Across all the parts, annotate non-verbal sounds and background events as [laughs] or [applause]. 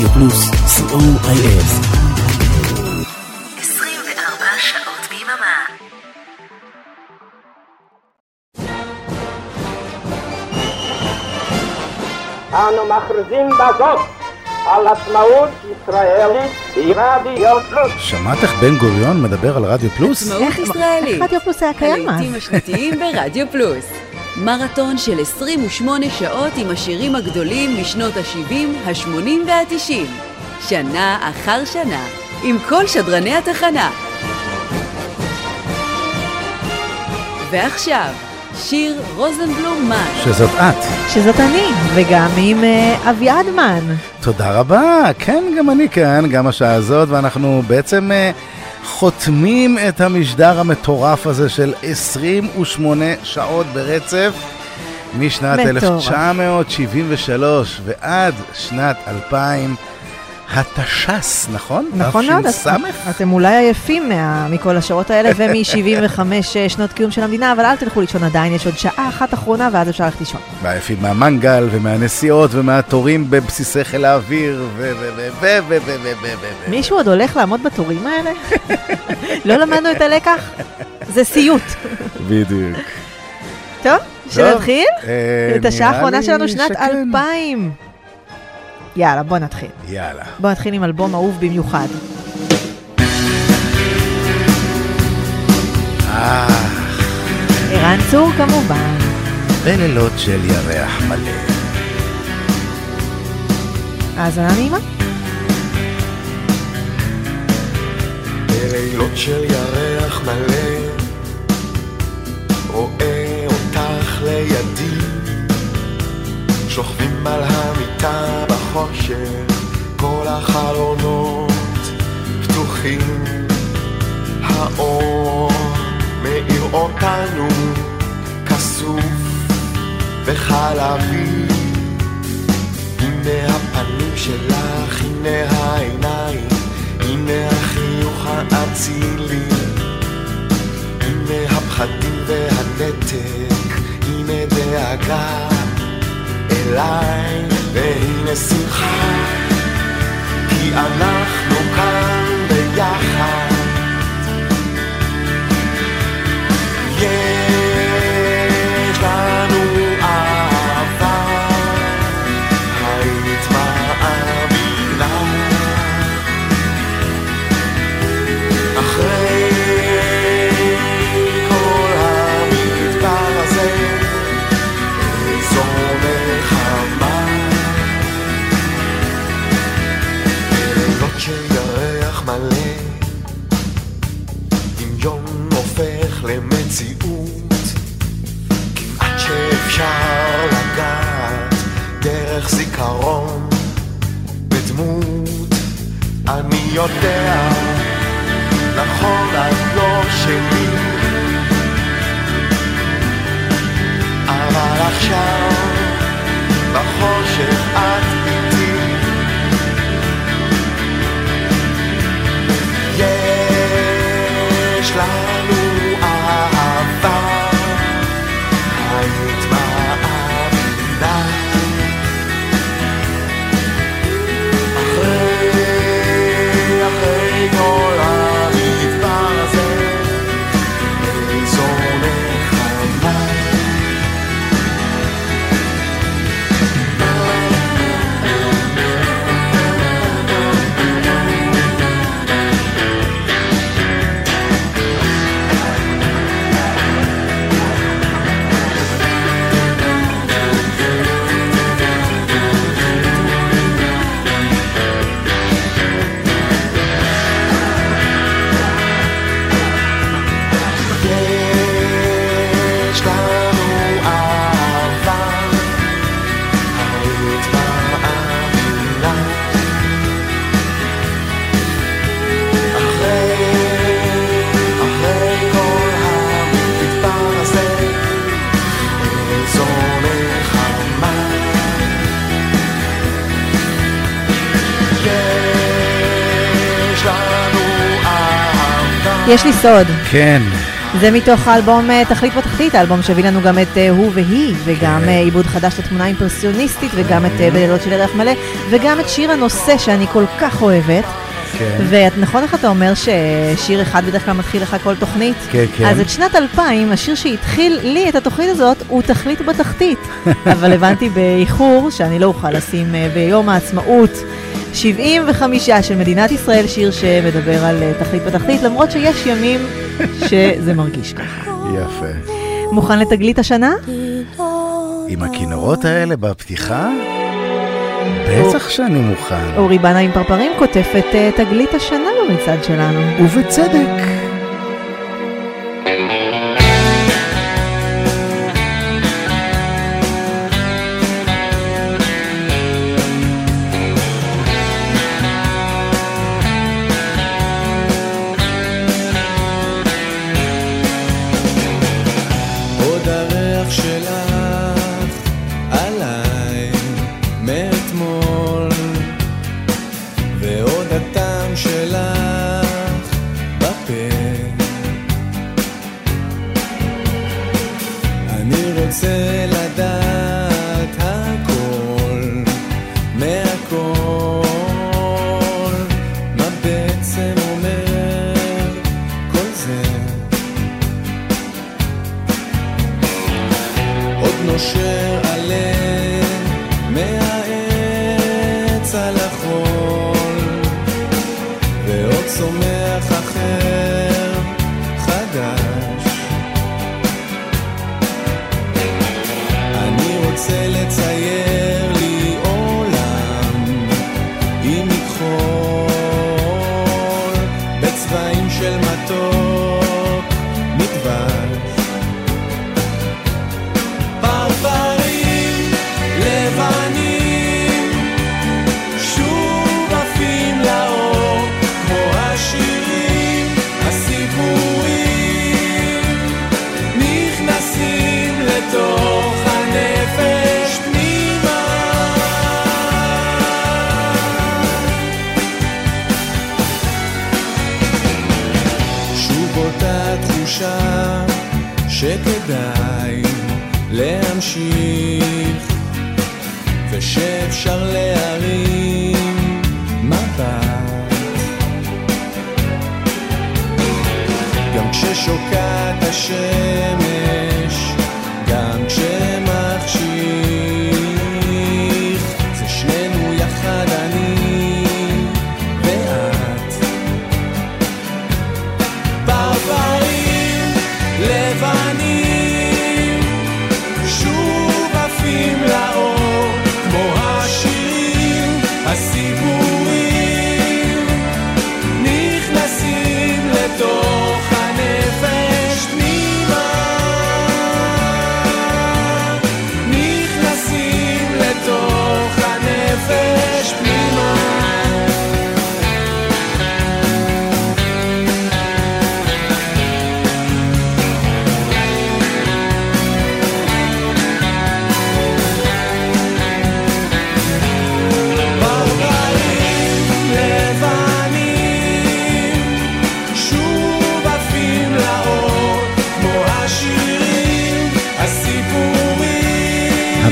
רדיו פלוס, co.il. 24 שעות ביממה. אנו מכריזים בזאת על עצמאות ישראלית ברדיו פלוס. שמעת איך בן גוריון מדבר על רדיו פלוס? עצמאות ישראלית. איך רדיו פלוס היה קיים אז? הלעיתים השנתיים ברדיו פלוס. מרתון של 28 שעות עם השירים הגדולים משנות ה-70, ה-80 וה-90. שנה אחר שנה, עם כל שדרני התחנה. ועכשיו, שיר רוזנבלום מן. שזאת את. שזאת אני, וגם עם אה, אביעד מן. תודה רבה. כן, גם אני כאן, גם השעה הזאת, ואנחנו בעצם אה, חותמים את המשדר המטורף הזה של 28 שעות ברצף. משנת מטורף. 1973 ועד שנת 2000, התש"ס, נכון? נכון מאוד, תש"ס? אתם אולי עייפים מה- מכל השעות האלה ומ-75 שנות קיום של המדינה, אבל אל תלכו לישון עדיין, יש עוד שעה אחת אחרונה ואז אפשר ללכת לישון. מעייפים מהמנגל ומהנסיעות ומהתורים בבסיסי חיל האוויר ו... ו... ו... ו... ו... ו... ו... ו... ו... מישהו עוד הולך לעמוד בתורים האלה? לא למדנו את הלקח? זה סיוט. בדיוק. טוב, שנתחיל? אה, את השעה האחרונה שלנו שנת שכן. 2000. יאללה, בוא נתחיל. יאללה. בוא נתחיל עם אלבום אהוב במיוחד. אה, ערן צור כמובן. בלילות של ירח מלא. האזנה נעימה? בלילות של ירח מלא, רואה אותך לידי, שוכבים על המיטה בחושך, כל החלונות פתוחים, האור מאיר אותנו, כסוף וחלבי. הנה הפנים שלך, הנה העיניים, הנה החיוך האצילי, הנה הפחדים והנתק, הנה דאגה אליי, והנה שמחה, כי אנחנו כאן ביחד. יש זיכרון בדמות. אני יודע, נכון את לא שלי, אבל עכשיו בחושך את איתי. סוד. כן, זה מתוך האלבום אה, תכלית בתחתית, האלבום שהביא לנו גם את אה, הוא והיא, וגם אה, עיבוד חדש לתמונה אימפרסיוניסטית, וגם את בלילות של ירח מלא, וגם את שיר הנושא שאני כל כך אוהבת. כן. ונכון איך אתה אומר ששיר אחד בדרך כלל מתחיל לך כל תוכנית? כן, כן. אז את שנת 2000, השיר שהתחיל לי את התוכנית הזאת, הוא תכלית בתחתית. [laughs] אבל הבנתי באיחור שאני לא אוכל לשים ביום העצמאות 75 של מדינת ישראל שיר שמדבר על אה, תכלית בתחתית, למרות שיש ימים שזה מרגיש ככה. יפה. מוכן לתגלית השנה? עם הכינורות האלה בפתיחה? בטח שאני מוכן. אורי בנה עם פרפרים כותב את אה, תגלית השנה במצעד שלנו. ובצדק.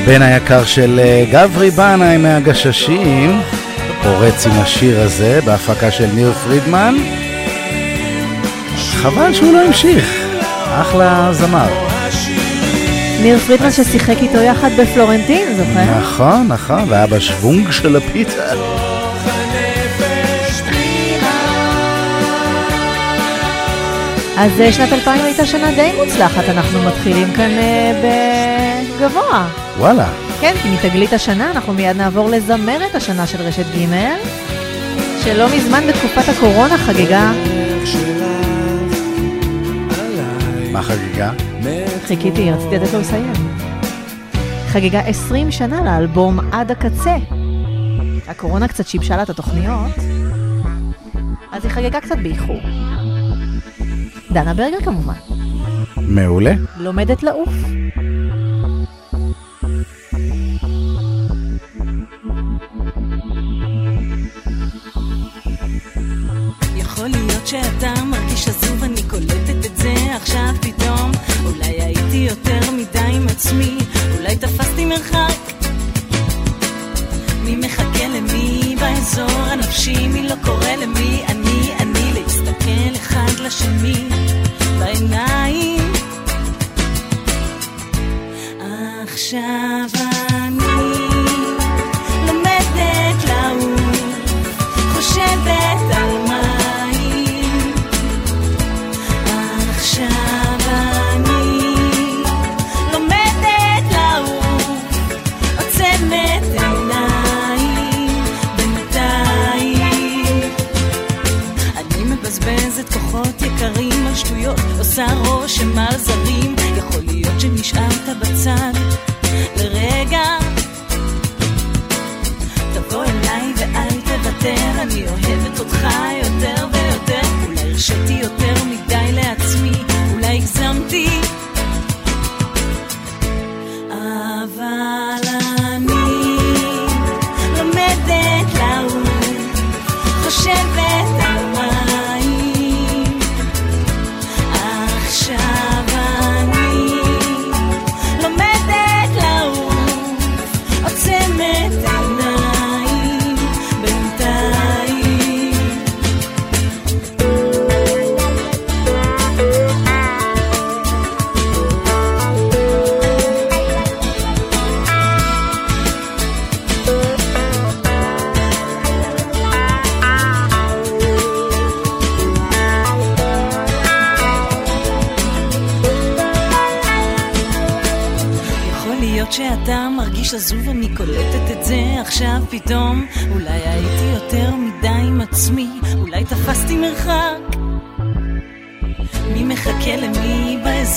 הבן היקר של אה, גברי בנאי מהגששים, פורץ עם השיר הזה בהפקה של ניר פרידמן. חבל שהוא לא המשיך, אחלה זמר. ניר פרידמן ששיחק איתו יחד בפלורנטין, זוכר? נכון, נכון, והיה בשוונג של הפיצה. אז אה, שנת 2000 הייתה שנה די מוצלחת, אנחנו מתחילים כאן אה, בגבוה. וואלה, כן, כי מתגלית השנה אנחנו מיד נעבור לזמרת השנה של רשת ג' שלא מזמן בתקופת הקורונה חגגה, מה חגיגה? חיכיתי, רציתי לתת לו לסיים. חגגה 20 שנה לאלבום עד הקצה. הקורונה קצת שיבשה לה את התוכניות, אז היא חגגה קצת באיחור. דנה ברגר כמובן, מעולה. לומדת לעוף. J'ai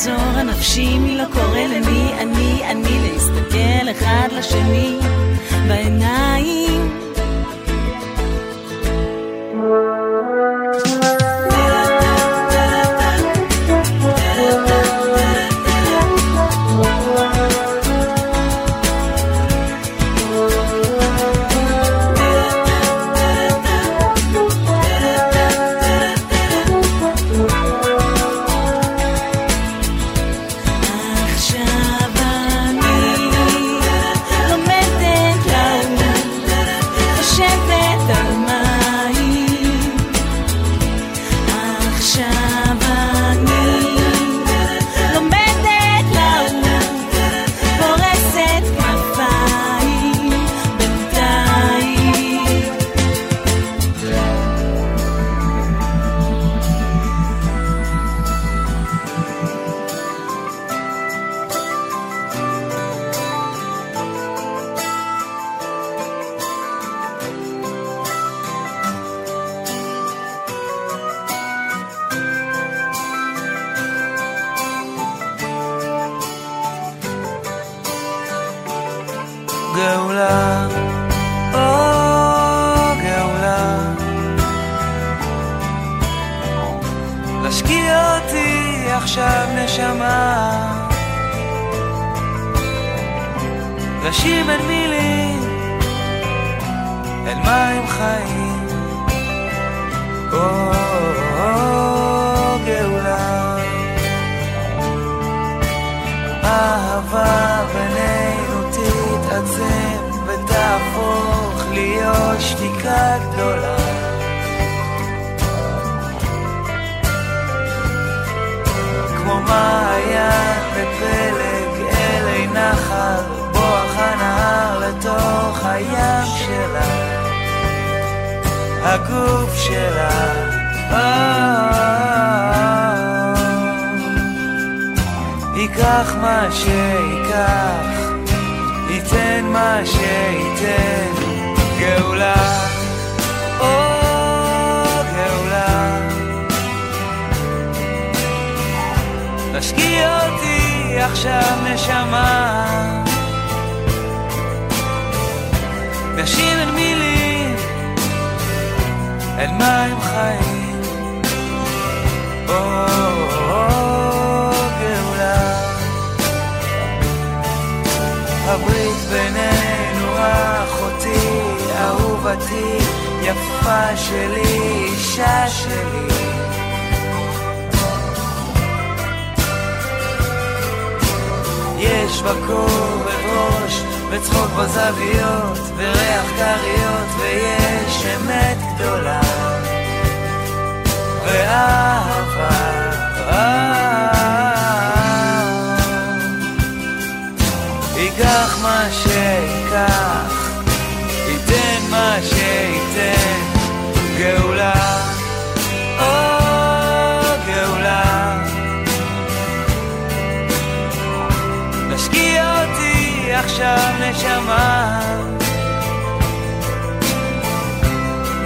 לעזור הנפשי, מי לא קורא למי אני, אני להסתכל אחד לשני בעיניים. בפלג אלי נחל, בואך הנהר לתוך הים שלה, הגוף שלה. ייקח מה שייקח, ייתן מה שייתן, גאולה. Oh. Let's עכשיו נשמה נשאיר אין מילים, אין מים חיים. או גאולה. הברית בינינו אחותי אהובתי יפה שלי אישה שלי. יש בכובד ראש וצחוק בזוויות וריח כריות ויש אמת גדולה. ואהבה ייקח מה שייקח ייתן מה שייתן גאולה עכשיו נשמה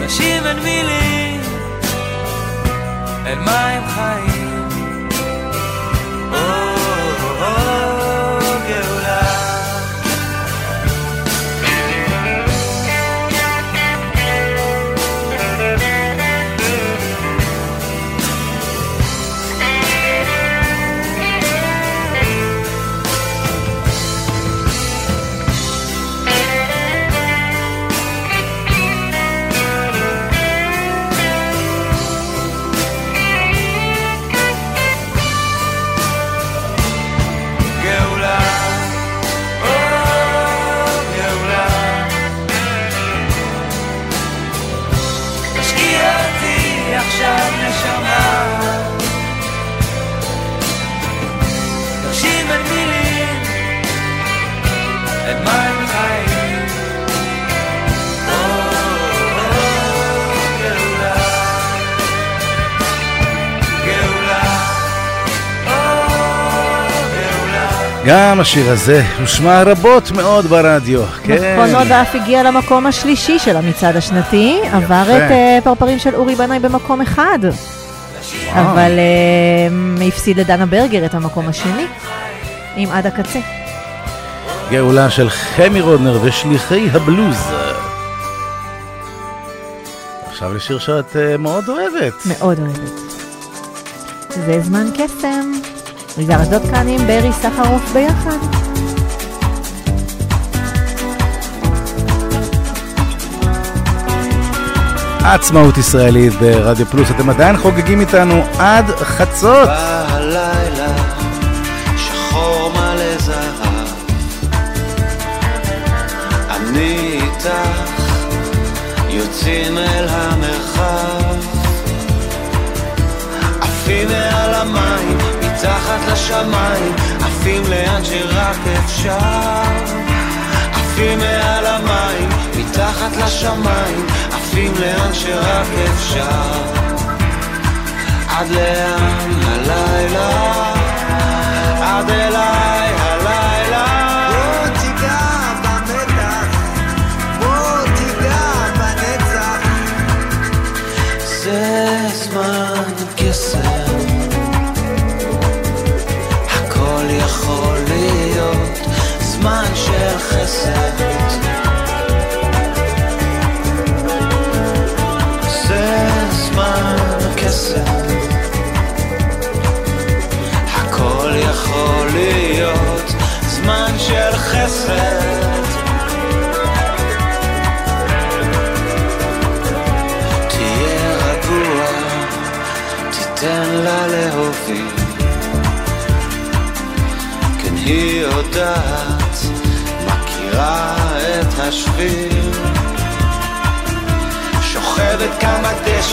נשים אין מילים, אין מים חיים גם השיר הזה הושמע רבות מאוד ברדיו. כן. נכון מאוד, ואף הגיע למקום השלישי של המצעד השנתי. עבר את uh, פרפרים של אורי בנאי במקום אחד. וואו. אבל uh, הפסיד לדנה ברגר את המקום השני, עם עד הקצה. גאולה של חמי רודנר ושליחי הבלוז. עכשיו לשיר שאת uh, מאוד אוהבת. מאוד אוהבת. זה זמן קסם. ריזר אשדוד כאן עם ברי סחרוף ביחד. עצמאות ישראלית ברדיו פלוס, אתם עדיין חוגגים איתנו עד חצות. בלילה שחור מלא זהב אני איתך יוצאים אל המרחב מתחת לשמיים, עפים לאן שרק אפשר. עפים מעל המים, מתחת לשמיים, עפים לאן שרק אפשר. עד לאן הלילה,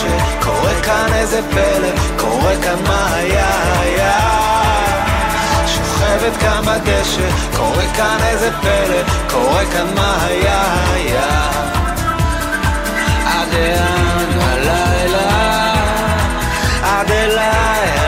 בדשא, קורה כאן איזה פלא, קורה כאן מה היה היה. שוכבת כאן בדשא, קורה כאן איזה פלא, קורה כאן מה היה היה. עד לאן הלילה, עד אליי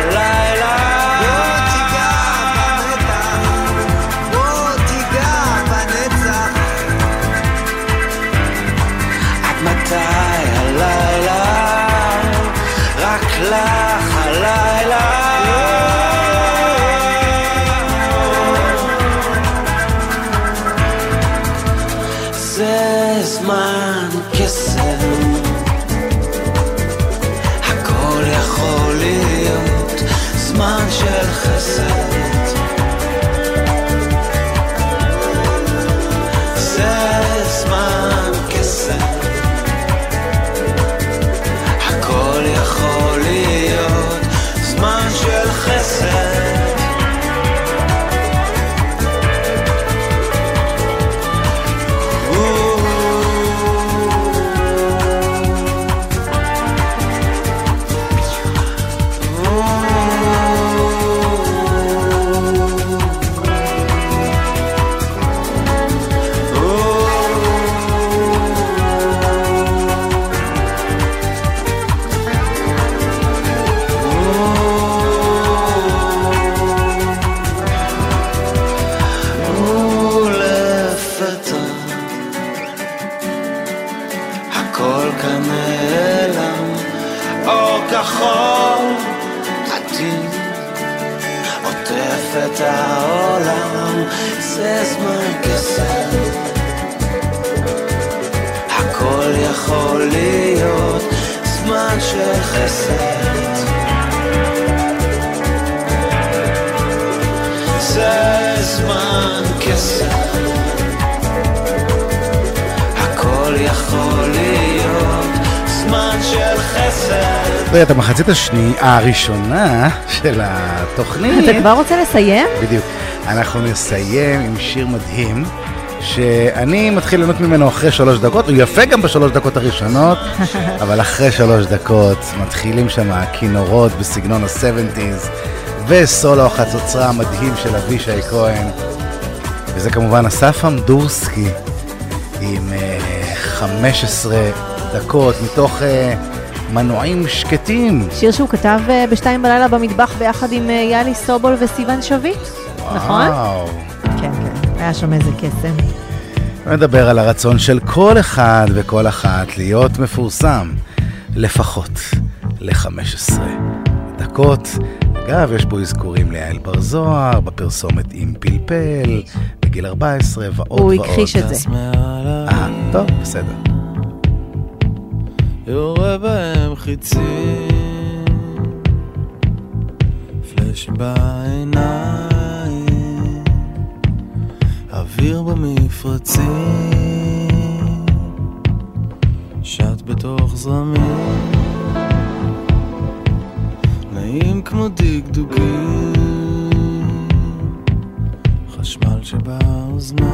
הראשונה של התוכנית. אתה כבר רוצה לסיים? בדיוק. אנחנו נסיים עם שיר מדהים, שאני מתחיל ליהנות ממנו אחרי שלוש דקות, הוא יפה גם בשלוש דקות הראשונות, [laughs] אבל אחרי שלוש דקות מתחילים שם הכינורות בסגנון ה-70's, וסולו החצוצרה המדהים של אבישי כהן. וזה כמובן אסף אמדורסקי, עם uh, 15 דקות מתוך... Uh, מנועים שקטים. שיר שהוא כתב אה, בשתיים בלילה במטבח ביחד עם אה, יאלי סובול וסיון שביט, נכון? וואו. כן, כן, היה שם איזה קסם. מדבר על הרצון של כל אחד וכל אחת להיות מפורסם, לפחות ל-15 דקות. אגב, יש פה אזכורים ליעל בר זוהר, בפרסומת עם פלפל, בגיל 14 ועוד הוא ועוד. הכחיש את זה. אה, טוב, בסדר. יורה בהם חיצים, פלאש בעיניים, אוויר במפרצים, שט בתוך זרמים, נעים כמו דגדוגים, חשמל שבאוזניים,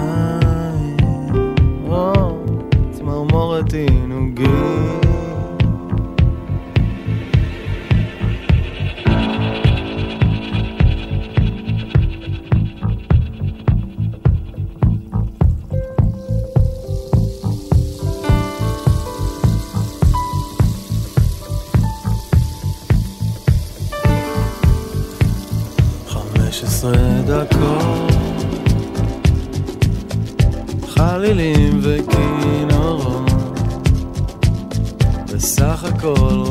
או, צמרמורת עינוגים. דקות. חלילים וכינורות. בסך הכל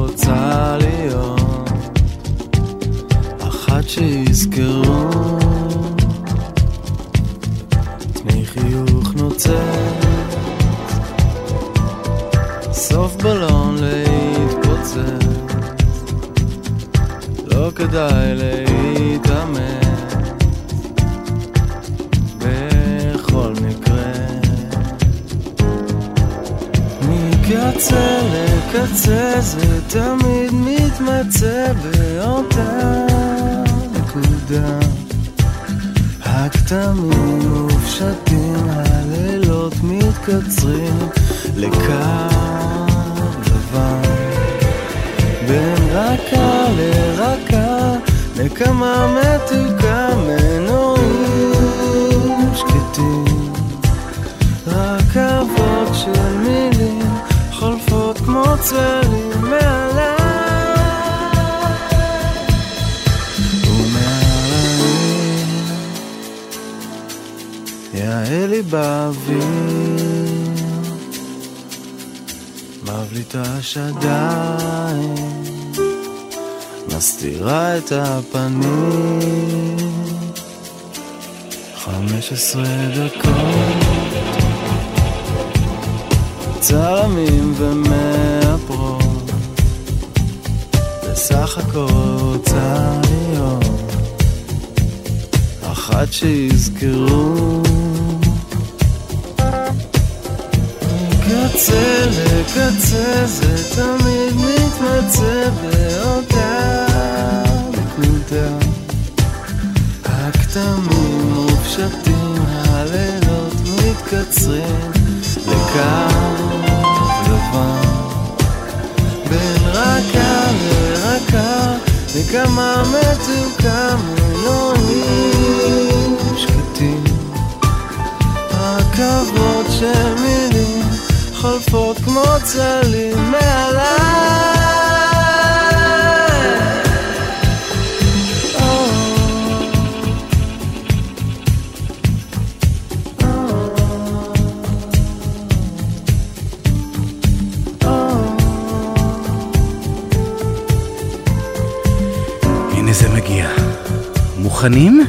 לרכה, נקמה מתוקה, מנועים שקטים. רכבות של מילים חולפות כמו צללים מעליי לי באוויר מבליטה שדיים מסתירה את הפנים. חמש עשרה דקות. צלמים ומאפרות. בסך הכל רוצה להיות אחת שיזכרו. מקצה לקצה זה תמיד מתמצא באותה נקודה הכתמים מופשטים, הלילות מתקצרים. לקו לבן. בין רכה לרכה נקמה מתוקה מנועים שקטים. רכבות של מילים חולפות כמו צלים מעליי מוכנים?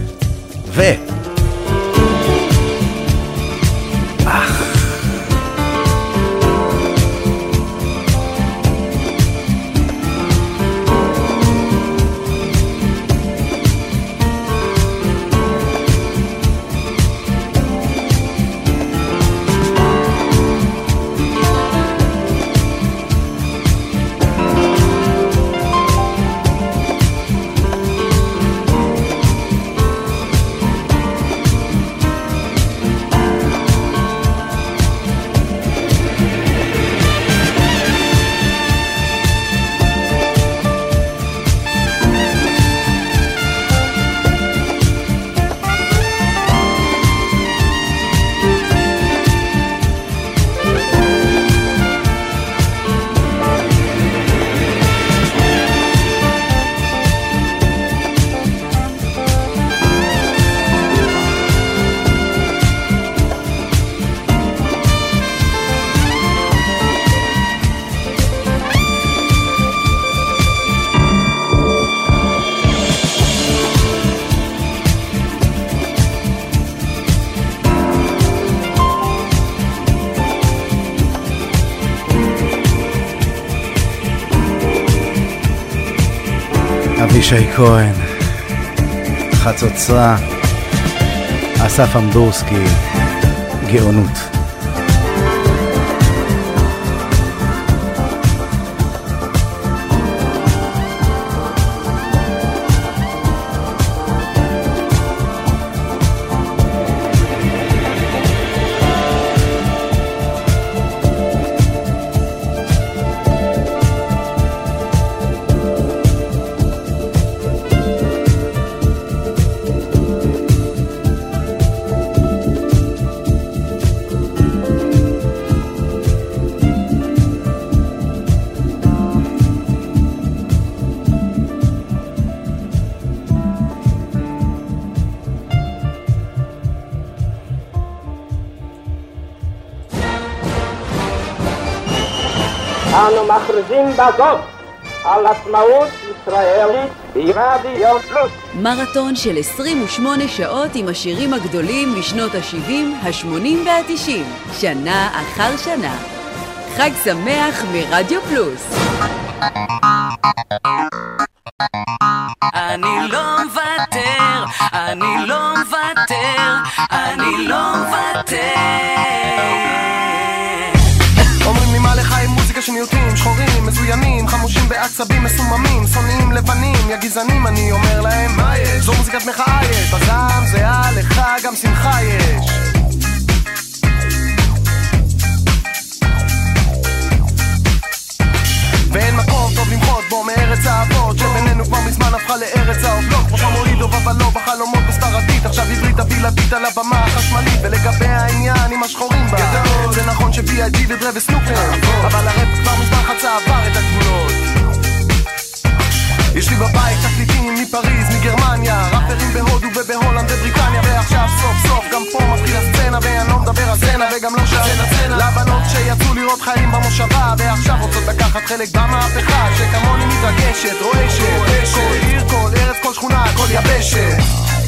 כהן, חצוצרה, אסף אמדורסקי, גאונות. אנו מכריזים בזאת על עצמאות ישראלית ברדיו פלוס. מרתון של 28 שעות עם השירים הגדולים משנות ה-70, ה-80 וה-90, שנה אחר שנה. חג שמח מרדיו פלוס. אני לא מוותר, אני לא מוותר, אני לא מוותר. מזוינים, חמושים בעצבים מסוממים, שונאים לבנים, יא גזענים, אני אומר להם מה יש? זו מוזיקת מחאה יש, בזעם זהה לך גם שמחה יש. ואין מקום מארץ האבות שבינינו כבר מזמן הפכה לארץ העובלות כמו חמורידוב אבל לא בחלומות בספרדית עכשיו עברית הבלעדית על הבמה החשמלית ולגבי העניין עם השחורים בה. זה נכון ש-B.I.G ודרה וסנופר אבל הרפ כבר מזמן חצה עבר את הגבולות יש לי בבית תקליטים מפריז, מגרמניה ראפרים בהודו ובהולנד ובריטניה ועכשיו סוף סוף גם פה מתחיל הסצנה ואני לא מדבר על סצנה וגם לא הסצנה לבנות שיצאו לראות חיים במושבה ועכשיו רוצות לקחת חלק במהפכה שכמוני מתרגשת, רועשת. כל עיר, כל ארץ, כל שכונה, כל יבשת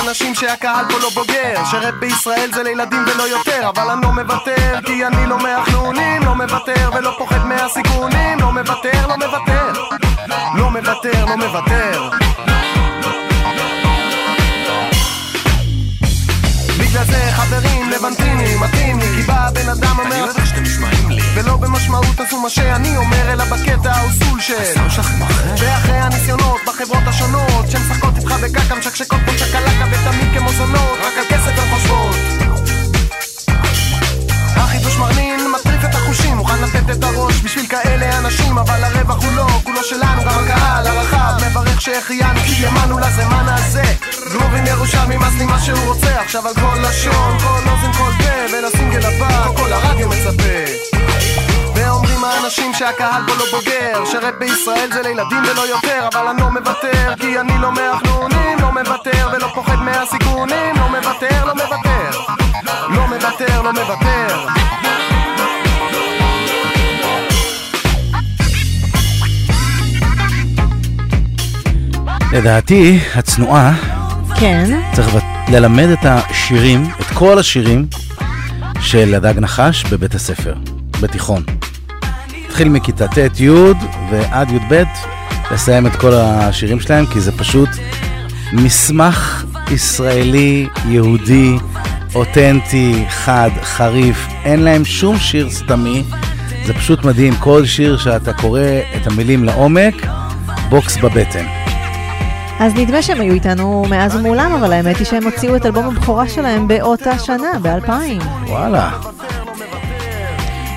אנשים שהקהל פה לא בוגר. שראפ בישראל זה לילדים ולא יותר אבל אני לא מוותר כי אני לא מהחנונים לא מוותר ולא פוחד מהסיכונים. לא מוותר, לא מוותר לא מוותר, לא מוותר. בגלל זה חברים לבנטינים מה שאני אומר אלא בקטע ה old school של ואחרי הניסיונות בחברות השונות שמשחקות איתך בקקה משקשקות כמו שקלקה ותמיד כמו זונות רק על כסף הן חושבות. החידוש מרנין מטריף את החושים מוכן לתת את הראש בשביל כאלה אנשים אבל הרווח הוא לא, כולו שלנו גם הקהל הרחב מברך שהחיינו כי האמנו לזמן הזה. גרובים ירושלמי לי מה שהוא רוצה עכשיו על כל לשון כל אוזן כל פה ולסינגל הבא כל הרדיו מצפה עם האנשים שהקהל פה לא בוגר שרת בישראל זה לילדים ולא יותר אבל אני לא מוותר כי אני לא מהחנונים לא מוותר ולא פוחד מהסיכונים לא מוותר לא מוותר לא מוותר לא מוותר לדעתי, הצנועה, כן. צריך ללמד את השירים, את כל השירים של הדג נחש בבית הספר, בתיכון. התחיל מכיתה ט', י' ועד י"ב, לסיים את כל השירים שלהם, כי זה פשוט מסמך ישראלי, יהודי, אותנטי, חד, חריף, אין להם שום שיר סתמי, זה פשוט מדהים, כל שיר שאתה קורא את המילים לעומק, בוקס בבטן. אז נדמה שהם היו איתנו מאז ומעולם, אבל האמת היא שהם הוציאו את אלבום הבכורה שלהם באותה שנה, ב-2000. וואלה.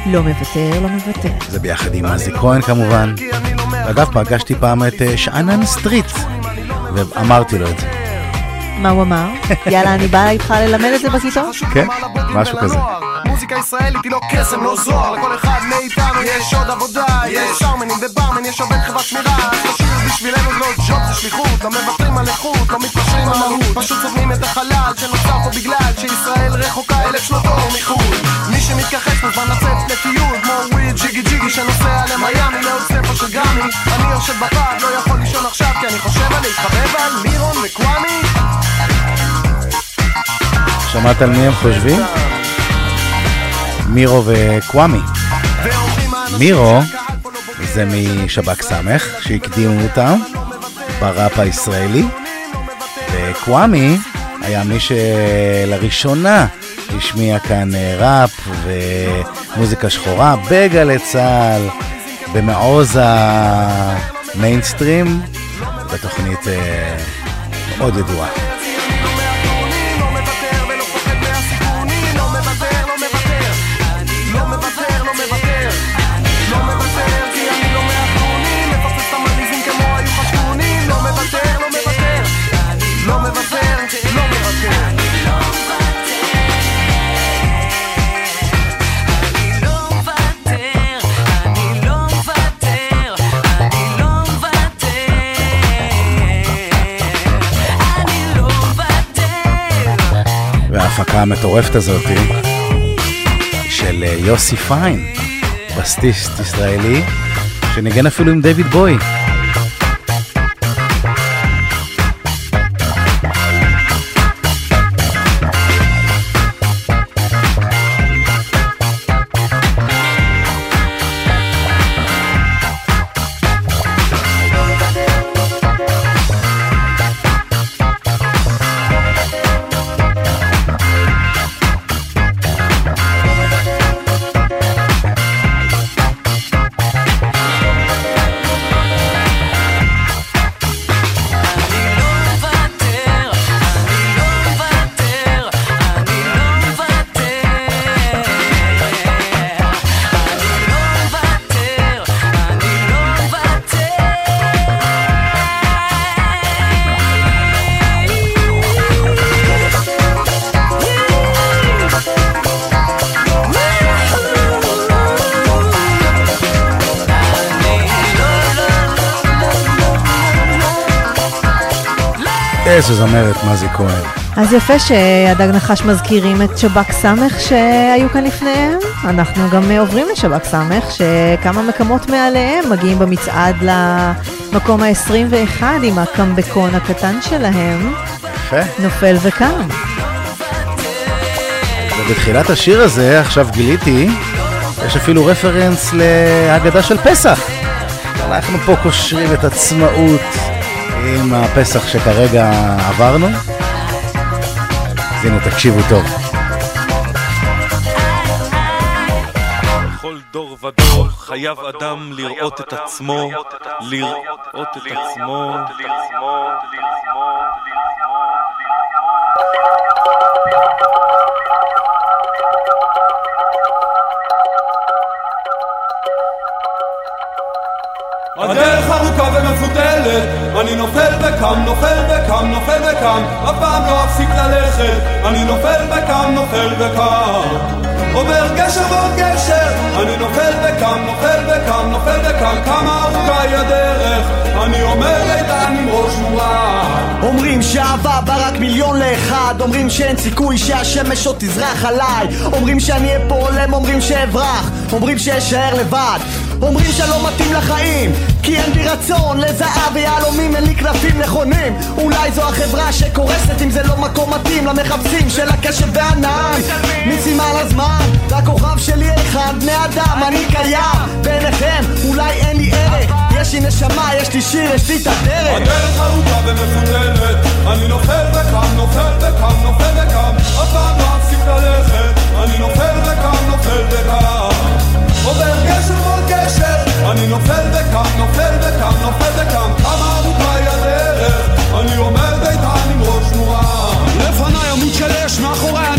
לא מוותר, לא מוותר. זה ביחד עם עזי כהן כמובן. אגב, פגשתי פעם את אה, שאנן סטריט, ואמרתי לו את זה. מה הוא אמר? יאללה, אני באה איתך ללמד את זה בכיתות? כן, משהו כזה. מוזיקה ישראלית היא לא קסם, לא זוהר לכל אחד מאיתנו יש עוד עבודה יש שרמנים וברמן, יש עובד חברת שמירה אז תשאיר בשבילנו לא ג'וב, זה שליחות לא מוותרים על איכות, לא מתפשרים על מהות פשוט סובלים את החלל שנוצר פה בגלל שישראל רחוקה אלף שנות יושב בפאב, לא יכול לישון עכשיו כי אני חושב על להתחבב על מירון וקוואמי שמעת על מי הם חושבים? מירו וקוואמי. מירו זה משב"כ סמך, שהקדימו אותם בראפ הישראלי, וקוואמי היה מי שלראשונה השמיע כאן אה, ראפ ומוזיקה שחורה בגלי צה"ל, במעוז המיינסטרים, בתוכנית אה, מאוד ידועה. המטורפת הזאת של אה, יוסי פיין, בסטיסט ישראלי, שניגן אפילו עם דיוויד בוי. איזה זמרת מזי כהן. אז יפה שהדג נחש מזכירים את שב"כ סמך שהיו כאן לפניהם. אנחנו גם עוברים לשב"כ סמך, שכמה מקומות מעליהם מגיעים במצעד למקום ה-21 עם הקמבקון הקטן שלהם. יפה. נופל וקם. ובתחילת השיר הזה, עכשיו גיליתי, יש אפילו רפרנס להגדה של פסח. אנחנו פה קושרים את עצמאות עם הפסח שכרגע עברנו. אז הנה, תקשיבו טוב. בכל דור ודור חייב אדם לראות את עצמו, לראות את עצמו. הדרך אני נופל וקם, נופל וקם, נופל וקם, אף פעם לא אפסיק ללכת, אני נופל וקם, נופל וקם. עובר גשר ועוד גשר, אני נופל וקם, נופל וקם, נופל וקם, כמה ארוכה היא הדרך, אני אומר איתן עם ראש מורם. אומרים שאהבה בא רק מיליון לאחד, אומרים שאין סיכוי שהשמש עוד תזרח עליי, אומרים שאני אהיה פה עולם, אומרים שאברח, אומרים שאשאר לבד, אומרים שאני לא מתאים לחיים, כי אין בי רצון לזהב ויהלומים, אין לי קלפים נכונים. אולי זו החברה שקורסת אם זה לא מקום מתאים למחפשים של הקשב והענן מיסים על הזמן, והכוכב שלי אחד בני אדם, אני קיים. בעיניכם, אולי אין לי ערך. יש לי נשמה, יש לי שיר, יש לי את הדרך. הדרך ארוכה ומפותלת. אני נופל וקם, נופל וקם, נופל וקם. אף פעם לא אפסיק ללכת. אני נופל וקם, נופל וקם גשר אני נופל וקם, נופל וקם, נופל וקם. כמה ארוכה היא הדרך אני עומד איתן עם ראש מורם. לפניי עמוד של אש מאחורי ענן עשן השארתי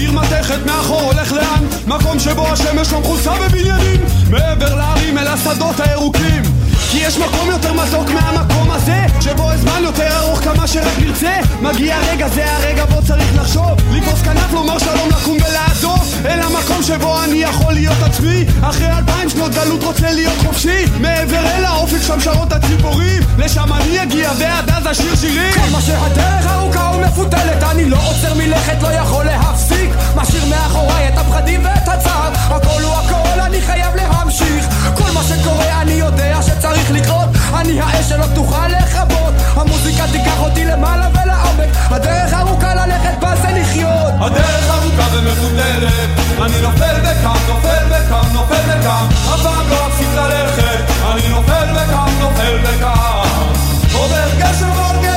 עיר מתכת מאחור הולך לאן? מקום שבו השמש לא מכוסה בבניינים מעבר להרים אל השדות הירוקים. כי יש מקום יותר מתוק מהמקום הזה שבו הזמן יותר ארוך כמה שרק נרצה. מגיע הרגע, זה הרגע בו צריך לחשוב. לתפוס כנף, לומר שלום, לקום ולעזוב. אל המקום שבו אני יכול להיות עצמי. אחרי אלפיים שנות גלות רוצה להיות חופשי. מעבר אל האופק שם שרות הציפורים. לשם אני אגיע ועד אז אשיר שירים. כמה שהדרך ארוכה ומפותלת אני לא עוצר מלכת, לא יכול להפסיק משאיר מאחוריי את הפחדים ואת הצער. הכל הוא הכל, אני חייב להמשיך. כל מה שקורה אני יודע שצריך לקרות. אני האש שלא תוכל לכבות. המוזיקה תיקח אותי למעלה ולעומק. הדרך ארוכה ללכת בה זה לחיות. הדרך ארוכה ומפותלת אני נופל וקם, נופל וקם, נופל וקם אף פעם לא אפסיק ללכת. אני נופל וקם, נופל וקם עובר גשר ועוד גשר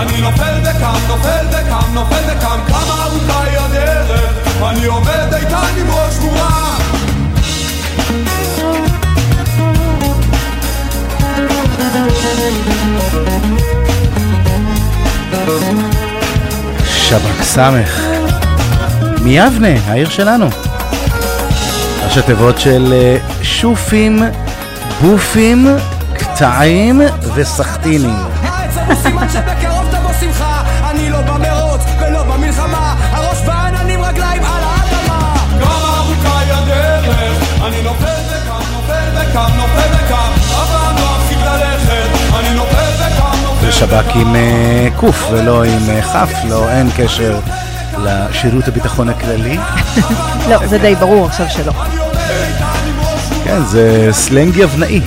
אני נופל וקם, נופל וקם, נופל וקם כמה ארוכה היא הדרך אני עומד איתן עם ראש מורם שבק סמך. מיבנה, העיר שלנו. ראשי תיבות של אה, שופים, בופים, קטעים וסחטינים. וקם, נופל זה שב"כ עם אה, קוף ולא עם אה, כף, לא, אין קשר לשירות הביטחון הכללי. [laughs] לא, זה די ברור עכשיו שלא. כן, זה סלנג יבנאי.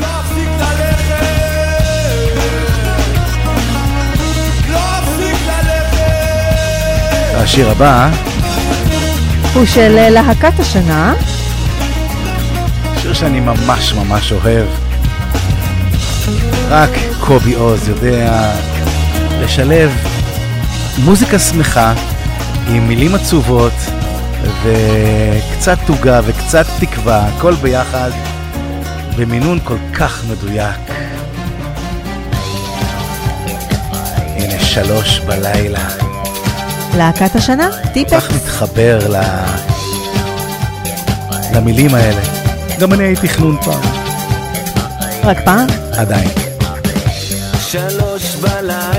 השיר הבא, הוא של אה, להקת השנה. שיר שאני ממש ממש אוהב. רק קובי עוז יודע לשלב מוזיקה שמחה עם מילים עצובות וקצת תוגה וקצת תקווה, הכל ביחד במינון כל כך מדויק. הנה שלוש בלילה. להקת השנה, טיפקס. כך מתחבר ל... למילים האלה. גם אני הייתי חנון פעם. רק פעם? עדיין. שלוש בלילה,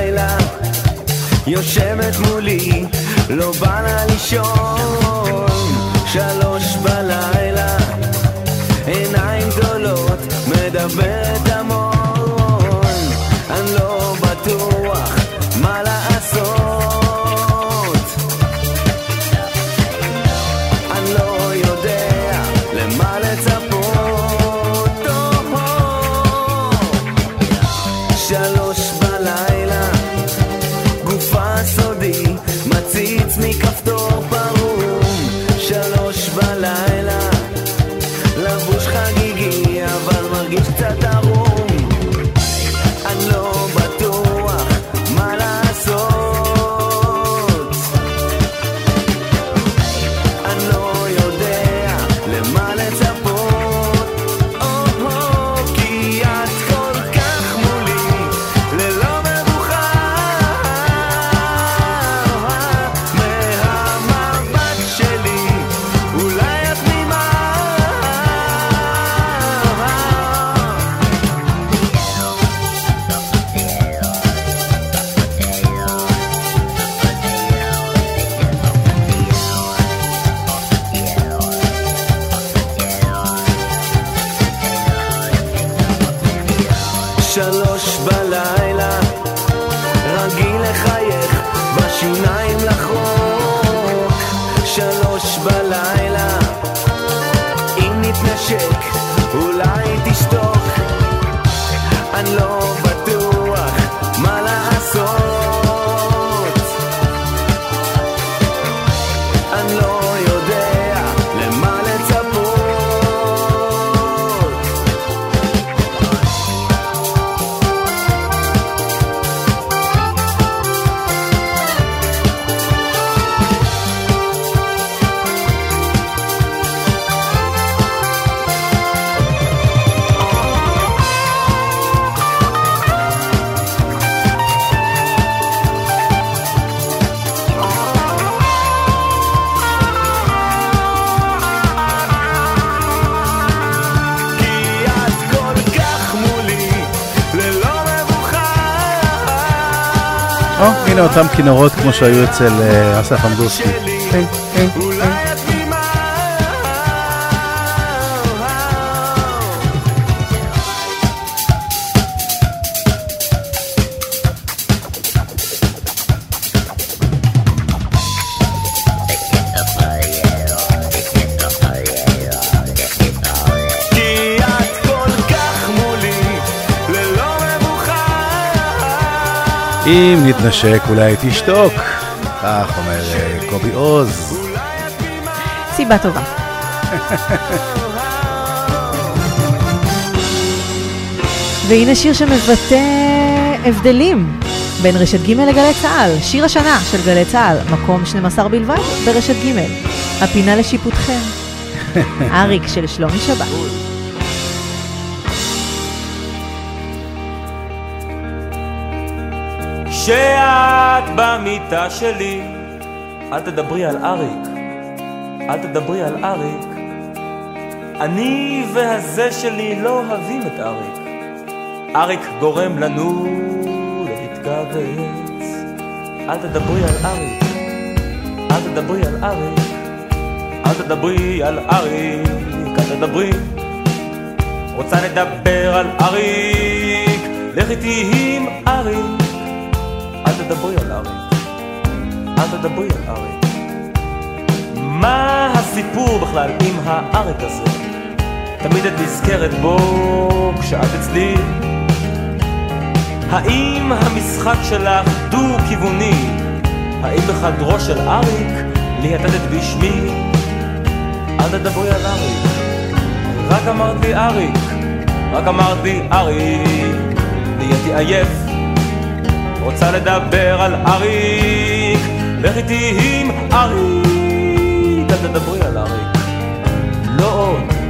יושבת מולי, לא בא לה לישון. שלוש בלילה, עיניים גדולות, מדברת הנה אותם כינורות כמו שהיו אצל אה, אסף אמדורסקי. אם נתנשק אולי תשתוק, כך אומר אה, קובי עוז. סיבה טובה. והנה שיר שמבטא הבדלים בין רשת ג' לגלי צה"ל. שיר השנה של גלי צה"ל, מקום 12 בלבד ברשת ג'. הפינה לשיפוטכם. [laughs] אריק של שלומי שבת. כשאת במיטה שלי, אל תדברי על אריק, אל תדברי על אריק. אני והזה שלי לא אוהבים את אריק. אריק גורם לנו להתכווץ. אל תדברי על אריק, אל תדברי על אריק, אל תדברי על אריק, אל תדברי. רוצה לדבר על אריק, לך איתי עם אריק. תדברי על אריק, אל תדברי על אריק. מה הסיפור בכלל עם האריק הזה? תמיד את נזכרת בו כשאת אצלי. האם המשחק שלך דו-כיווני? האם בחדרו של אריק ליהטטת בשמי? אל תדברי על אריק, רק אמרתי אריק, רק אמרתי אריק, נהייתי עייף. רוצה לדבר על אריק, לך איתי עם אריק, אל תדברי על אריק, לא עוד.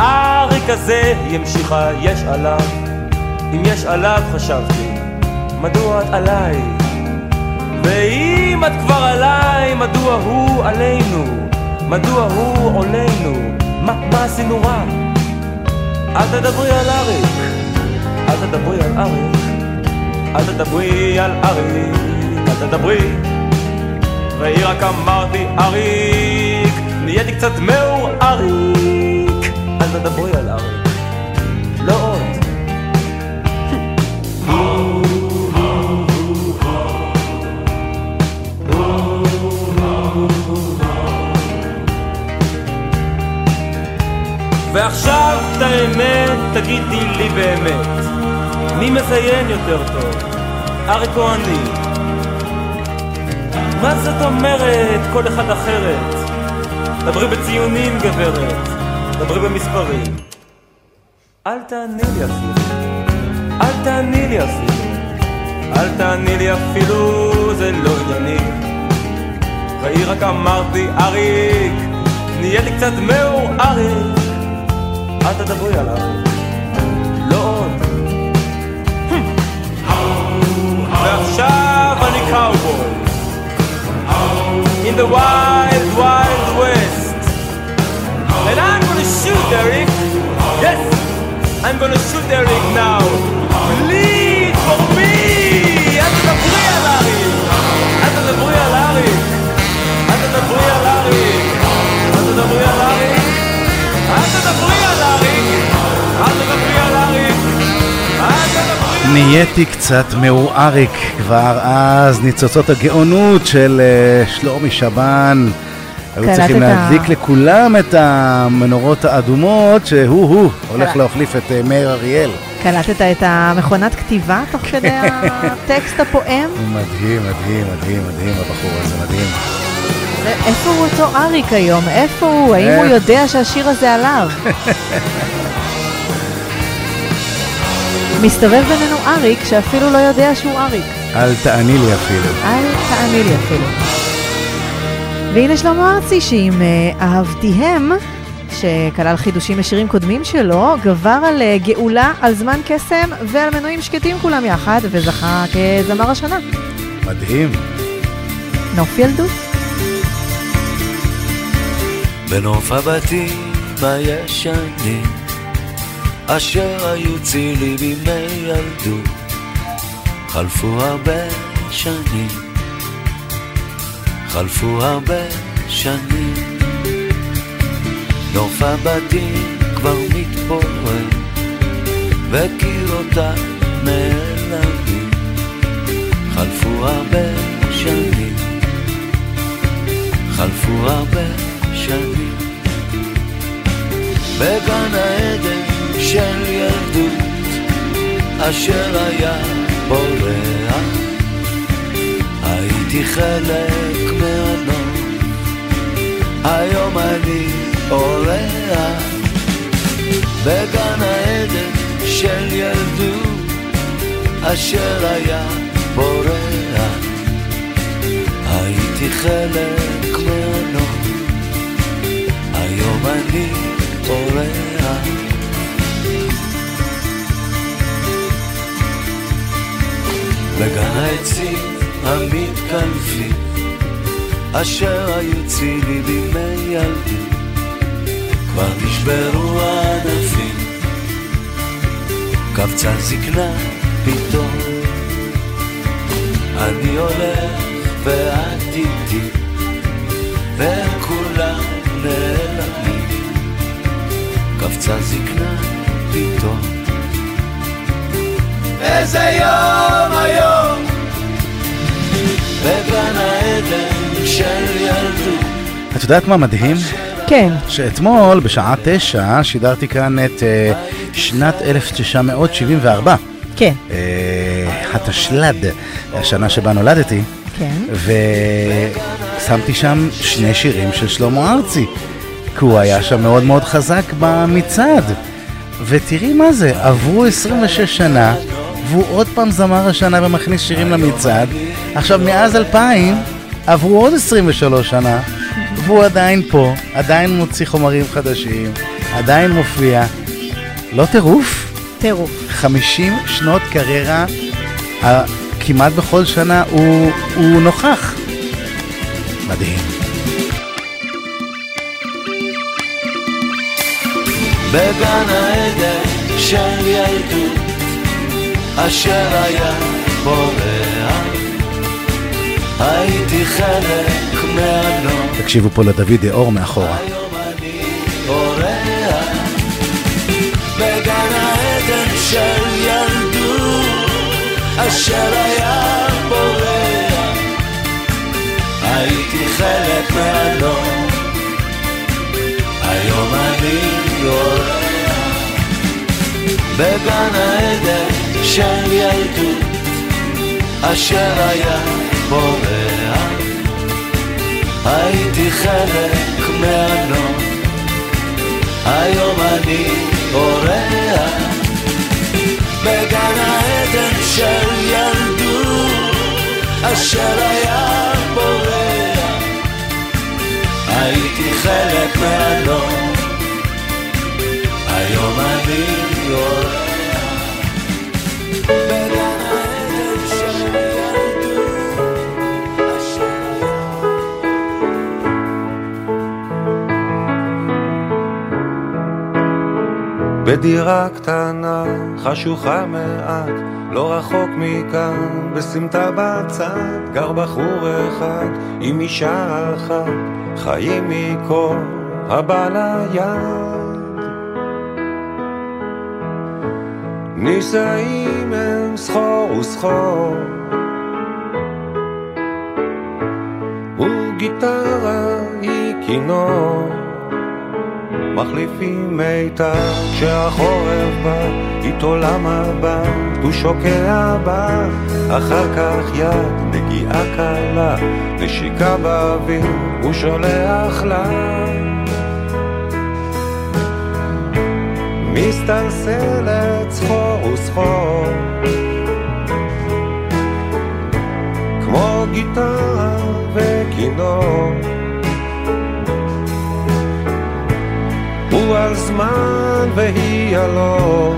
האריק הזה ימשיכה, יש עליו, אם יש עליו חשבתי, מדוע את עליי? ואם את כבר עליי, מדוע הוא עלינו? מדוע הוא עולנו? מה, מה עשינו רע? אל תדברי על אריק, אל תדברי על אריק, אל תדברי על אריק, אל תדברי. ראי רק אמרתי אריק, נהייתי קצת מאור אריק, אל תדברי על אריק, לא עוד. ועכשיו את האמת תגידי לי באמת מי מזיין יותר טוב, אריק או אני? מה זאת אומרת כל אחד אחרת? דברי בציונים גברת, דברי במספרים אל תעני לי אפילו, אל תעני לי אפילו אל תעני לי אפילו, זה לא ענייני ראי רק אמרתי אריק, נהייתי קצת מאור אריק אל תדברי עליו, לא עוד. ועכשיו אני קאובוי, in the wild wild west, and I'm gonna shoot Eric, yes, I'm gonna shoot Eric now, please for me, אל תדברי על אריק, אל תדברי על אריק, אל תדברי על אריק, אל תדברי על אריק. נהייתי קצת מאור אריק, כבר אז ניצוצות הגאונות של אה, שלומי שבן. היו. צריכים להדליק לכולם את המנורות האדומות, שהוא-הוא הולך. להחליף את אה, מאיר אריאל. קלטת את המכונת כתיבה תוך כדי [laughs] הטקסט הפועם? מדהים, מדהים, מדהים, מדהים הבחור הזה, מדהים. איפה הוא אותו אריק היום? איפה הוא? האם הוא אה. יודע שהשיר הזה עליו? [laughs] מסתובב בינינו אריק שאפילו לא יודע שהוא אריק. אל תעני לי אפילו. אל תעני לי אפילו. והנה שלמה ארצי שעם אה, אהבתיהם, שכלל חידושים לשירים קודמים שלו, גבר על אה, גאולה, על זמן קסם ועל מנויים שקטים כולם יחד, וזכה כזמר השנה. מדהים. נוף ילדות. בנוף הבתים הישנים אשר היו צילי בימי ילדות חלפו הרבה שנים חלפו הרבה שנים. נוף הבתים כבר מתפורר וקירותיו נעלמים. חלפו הרבה שנים חלפו הרבה שנים. בגן העדן של ילדות אשר היה בורח. הייתי חלק מהנוף היום אני אורח. בגן העדן של ילדות אשר היה בורח. הייתי חלק מהנוף היום אני אורח בגן העצים המתקלפים אשר היו צילי בימי ילדות כבר נשברו הענפים קבצה זקנה פתאום. אני הולך ואת איתי וכולם נעלמים. קבצה זקנה פתאום איזה יום היום בגן העדן של ילדות את יודעת מה מדהים? כן. שאתמול בשעה תשע שידרתי כאן את uh, שנת 1974. כן. Uh, התשל"ד, השנה שבה נולדתי. כן. ושמתי שם שני שירים של שלמה ארצי, כי הוא היה שם מאוד מאוד חזק במצעד. ותראי מה זה, עברו 26 שנה, והוא עוד פעם זמר השנה ומכניס שירים למצעד. עכשיו, מאז 2000 עברו עוד 23 שנה, והוא עדיין פה, עדיין מוציא חומרים חדשים, עדיין מופיע. לא טירוף? טירוף. 50 שנות קריירה, כמעט בכל שנה הוא, הוא נוכח. מדהים. בגן העדן של ילדות אשר היה בורח. הייתי חלק מהנוף תקשיבו פה לדוד אור מאחורה. אורח בגן העדן של ילדות. אשר היה בורח. הייתי חלק מהנוף היום אני אורח בגן העדן של ילדות אשר היה בורח. הייתי חלק מהנוף היום אני אורח בגן העדן של ילדות אשר היה בורח. הייתי חלק מהנוף היום אני אורח בדירה קטנה, חשוכה מעט, לא רחוק מכאן, בסמטה בצד, גר בחור אחד עם אישה אחת, חיים מכל הבא ליד. נישאים הם סחור וסחור, וגיטרה היא כינור. מחליפים מיתר כשהחורף בא, איתו למבט, הוא שוקע בה, אחר כך יד, נגיעה קלה, נשיקה באוויר, הוא שולח לה. מסתלסלת סחור וסחור, כמו גיטרה וכינור. על זמן והיא על אור.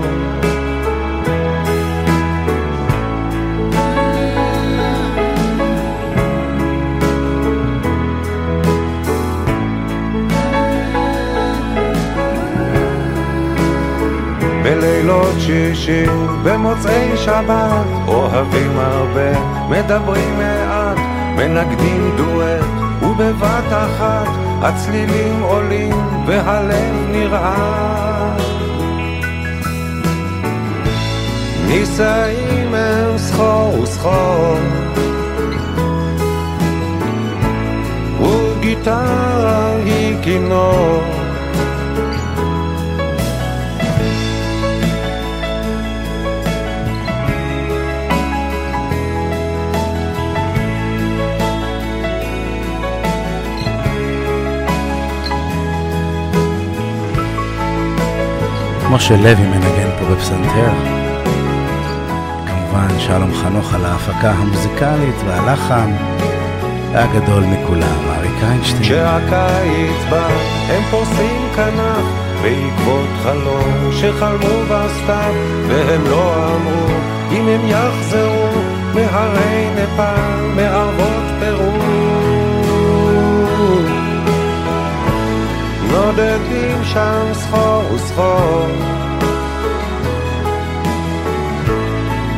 בלילות שישי, במוצאי שבת, אוהבים הרבה, מדברים מעט, מנגדים דואט, ובבת אחת הצלילים עולים והלב נרעד. נישאים הם סחור וסחור, וגיטרה היא כינור. משה לוי מנגן פה בפסנתר. כמובן שלום חנוך על ההפקה המוזיקלית והלחן. והגדול מכולם, אריק איינשטיין. כשהקיץ בא, הם פורסים כנף בעקבות חלום שחלמו בסתיו, והם לא אמרו אם הם יחזרו מהרי נפאל, מערבות נודדים שם סחור וסחור.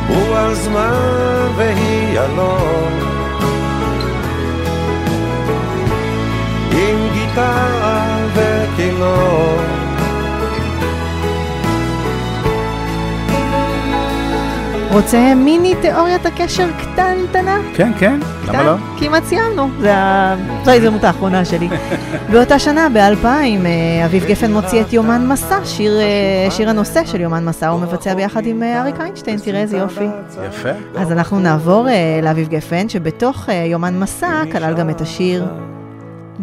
הוא על זמן והיא אלון. עם גיטרה וכינור רוצה מיני תיאוריית הקשר קטנטנה? כן, כן, למה לא? כמעט סיימנו, זו ההזדמנות האחרונה שלי. [laughs] באותה שנה, ב-2000, אה, אביב גפן מוציא את יומן מסע, שיר, אה, שיר הנושא של יומן מסע, הוא מבצע ביחד עם אה, אריק איינשטיין, תראה איזה יופי. יפה. אז אנחנו נעבור לאביב גפן, שבתוך יומן מסע כלל גם את השיר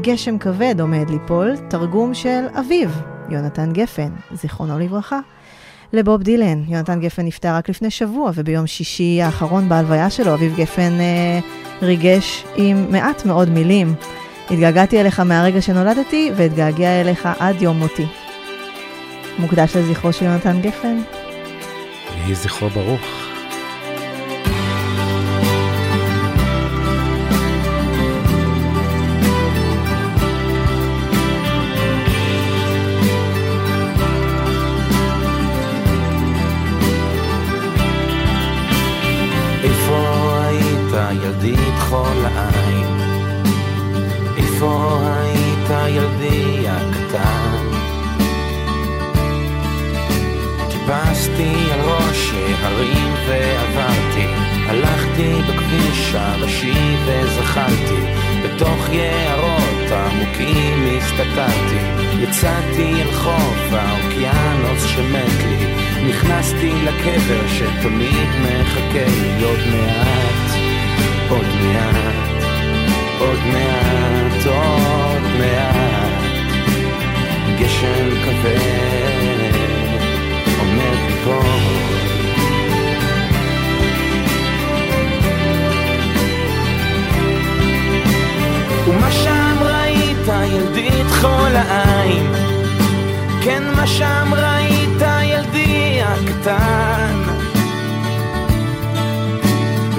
גשם כבד עומד ליפול, תרגום של אביו, יונתן גפן, זיכרונו לברכה. לבוב דילן, יונתן גפן נפטר רק לפני שבוע, וביום שישי האחרון בהלוויה שלו, אביב גפן אה, ריגש עם מעט מאוד מילים. התגעגעתי אליך מהרגע שנולדתי, ואתגעגע אליך עד יום מותי. מוקדש לזכרו של יונתן גפן. יהי זכרו ברוך. בכביש הראשי וזחלתי, בתוך יערות עמוקים הסתתרתי, יצאתי אל חוף האוקיינוס שמת לי, נכנסתי לקבר שתמיד מחכה לי עוד מעט, עוד מעט, עוד מעט, עוד מעט, גשם כבד עומד ליפול. שם ראית ילדי כחול העין? כן, מה שם ראית ילדי הקטן?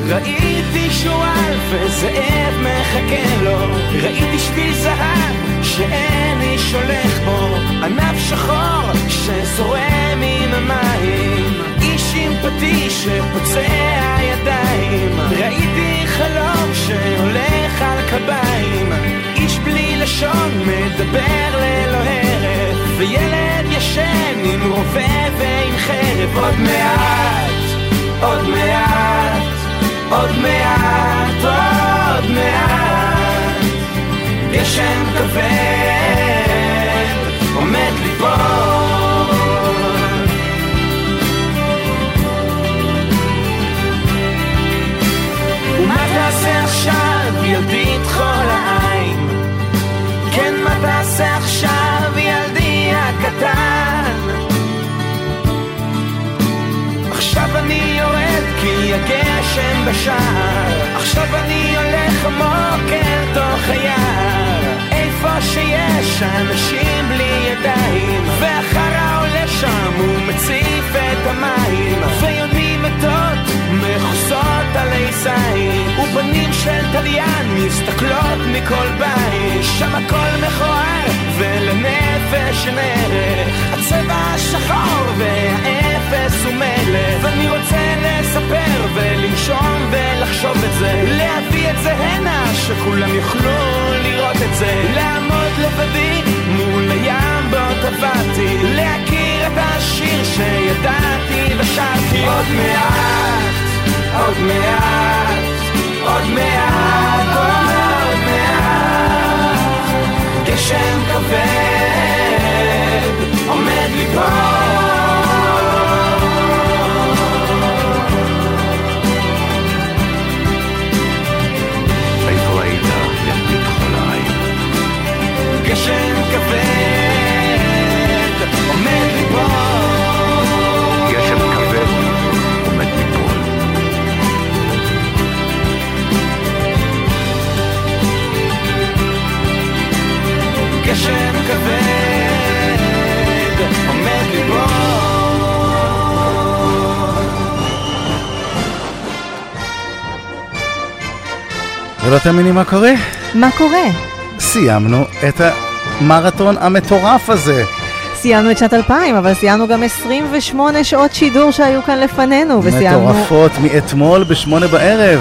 ראיתי שועל וזאב מחכה לו, ראיתי שביל זהב שאין איש הולך בו, ענף שחור שזורם עם המים, עם פטיש שפוצע ידיים, ראיתי חלום שהולך על קביים, איש בלי לשון מדבר ללא הרף, וילד ישן עם רובה ועם חרב, עוד מעט, עוד מעט. עוד מעט, עוד מעט, גשם כבד בשער. עכשיו אני הולך עמוק אל תוך היער איפה שיש אנשים בלי ידיים והחרא עולה שם הוא מציף את המים. ויונים מתות מכוסות עלי זין ופנים של תליין מסתכלות מכל בית. שם הכל מכוער ולנפש אין ערך הצבע השחור והאפס ומלך ואני רוצה לספר ולנשום ולחשוב את זה. להביא את זה הנה שכולם יוכלו לראות את זה. לעמוד לבדי מול הים בו טבעתי להכיר את השיר שידעתי ושרתי עוד מעט, עוד מעט, עוד מעט, עוד מעט. גשם כבד עומד ליפול גשם כבד עומד ליפול גשם כבד עומד ליפול. גשם כבד עומד ליפול ולא תאמיני מה קורה? מה קורה? סיימנו את המרתון המטורף הזה. סיימנו את שנת 2000, אבל סיימנו גם 28 שעות שידור שהיו כאן לפנינו, וסיימנו... מטורפות מאתמול בשמונה בערב.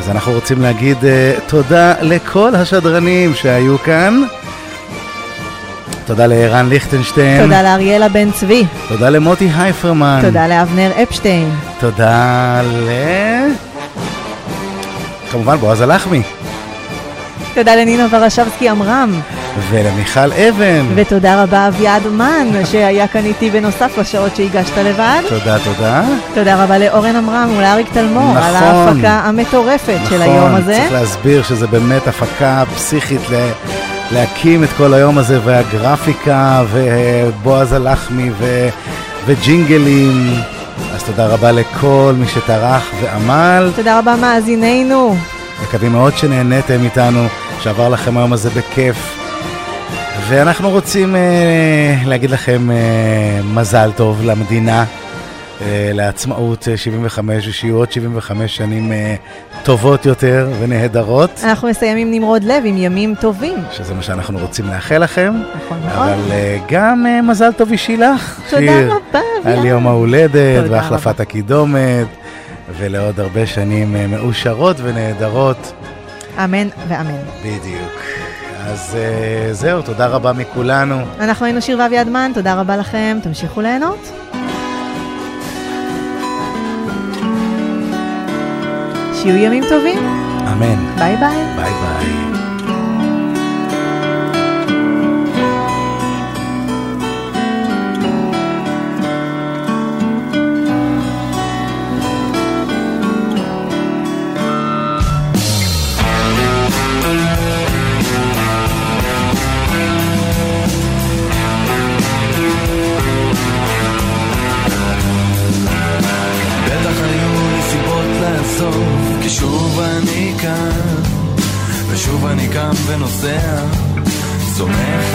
אז אנחנו רוצים להגיד uh, תודה לכל השדרנים שהיו כאן. תודה לערן ליכטנשטיין. תודה לאריאלה בן צבי. תודה למוטי הייפרמן. תודה לאבנר אפשטיין. תודה ל... כמובן בועז הלחמי. תודה לנינה ורשבסקי עמרם. ולמיכל אבן. ותודה רבה אביעד מן, שהיה כאן איתי בנוסף לשעות שהגשת לבד. תודה, תודה. תודה רבה לאורן עמרם ולאריק תלמור נכון. על ההפקה המטורפת של היום הזה. צריך להסביר שזה באמת הפקה פסיכית ל... להקים את כל היום הזה, והגרפיקה, ובועז הלחמי, ו... וג'ינגלים. אז תודה רבה לכל מי שטרח ועמל. תודה רבה מאזיננו. מקווים מאוד שנהניתם איתנו, שעבר לכם היום הזה בכיף. ואנחנו רוצים אה, להגיד לכם אה, מזל טוב למדינה, אה, לעצמאות אה, 75, ושיהיו עוד 75 שנים אה, טובות יותר ונהדרות, אנחנו נסיים עם נמרוד לב, עם ימים טובים. שזה מה שאנחנו רוצים לאחל לכם. נכון מאוד. אבל אה, גם אה, מזל טוב אישי לך, תודה שיר, רבה, על אביעד. יום ההולדת והחלפת הקידומת, ולעוד הרבה שנים אה, מאושרות ונהדרות. אמן ואמן. בדיוק. אז uh, זהו, תודה רבה מכולנו. אנחנו היינו שיר ואביעד מן, תודה רבה לכם, תמשיכו ליהנות. שיהיו ימים טובים, אמן. ביי ביי. ביי ביי. ונוסע, סומך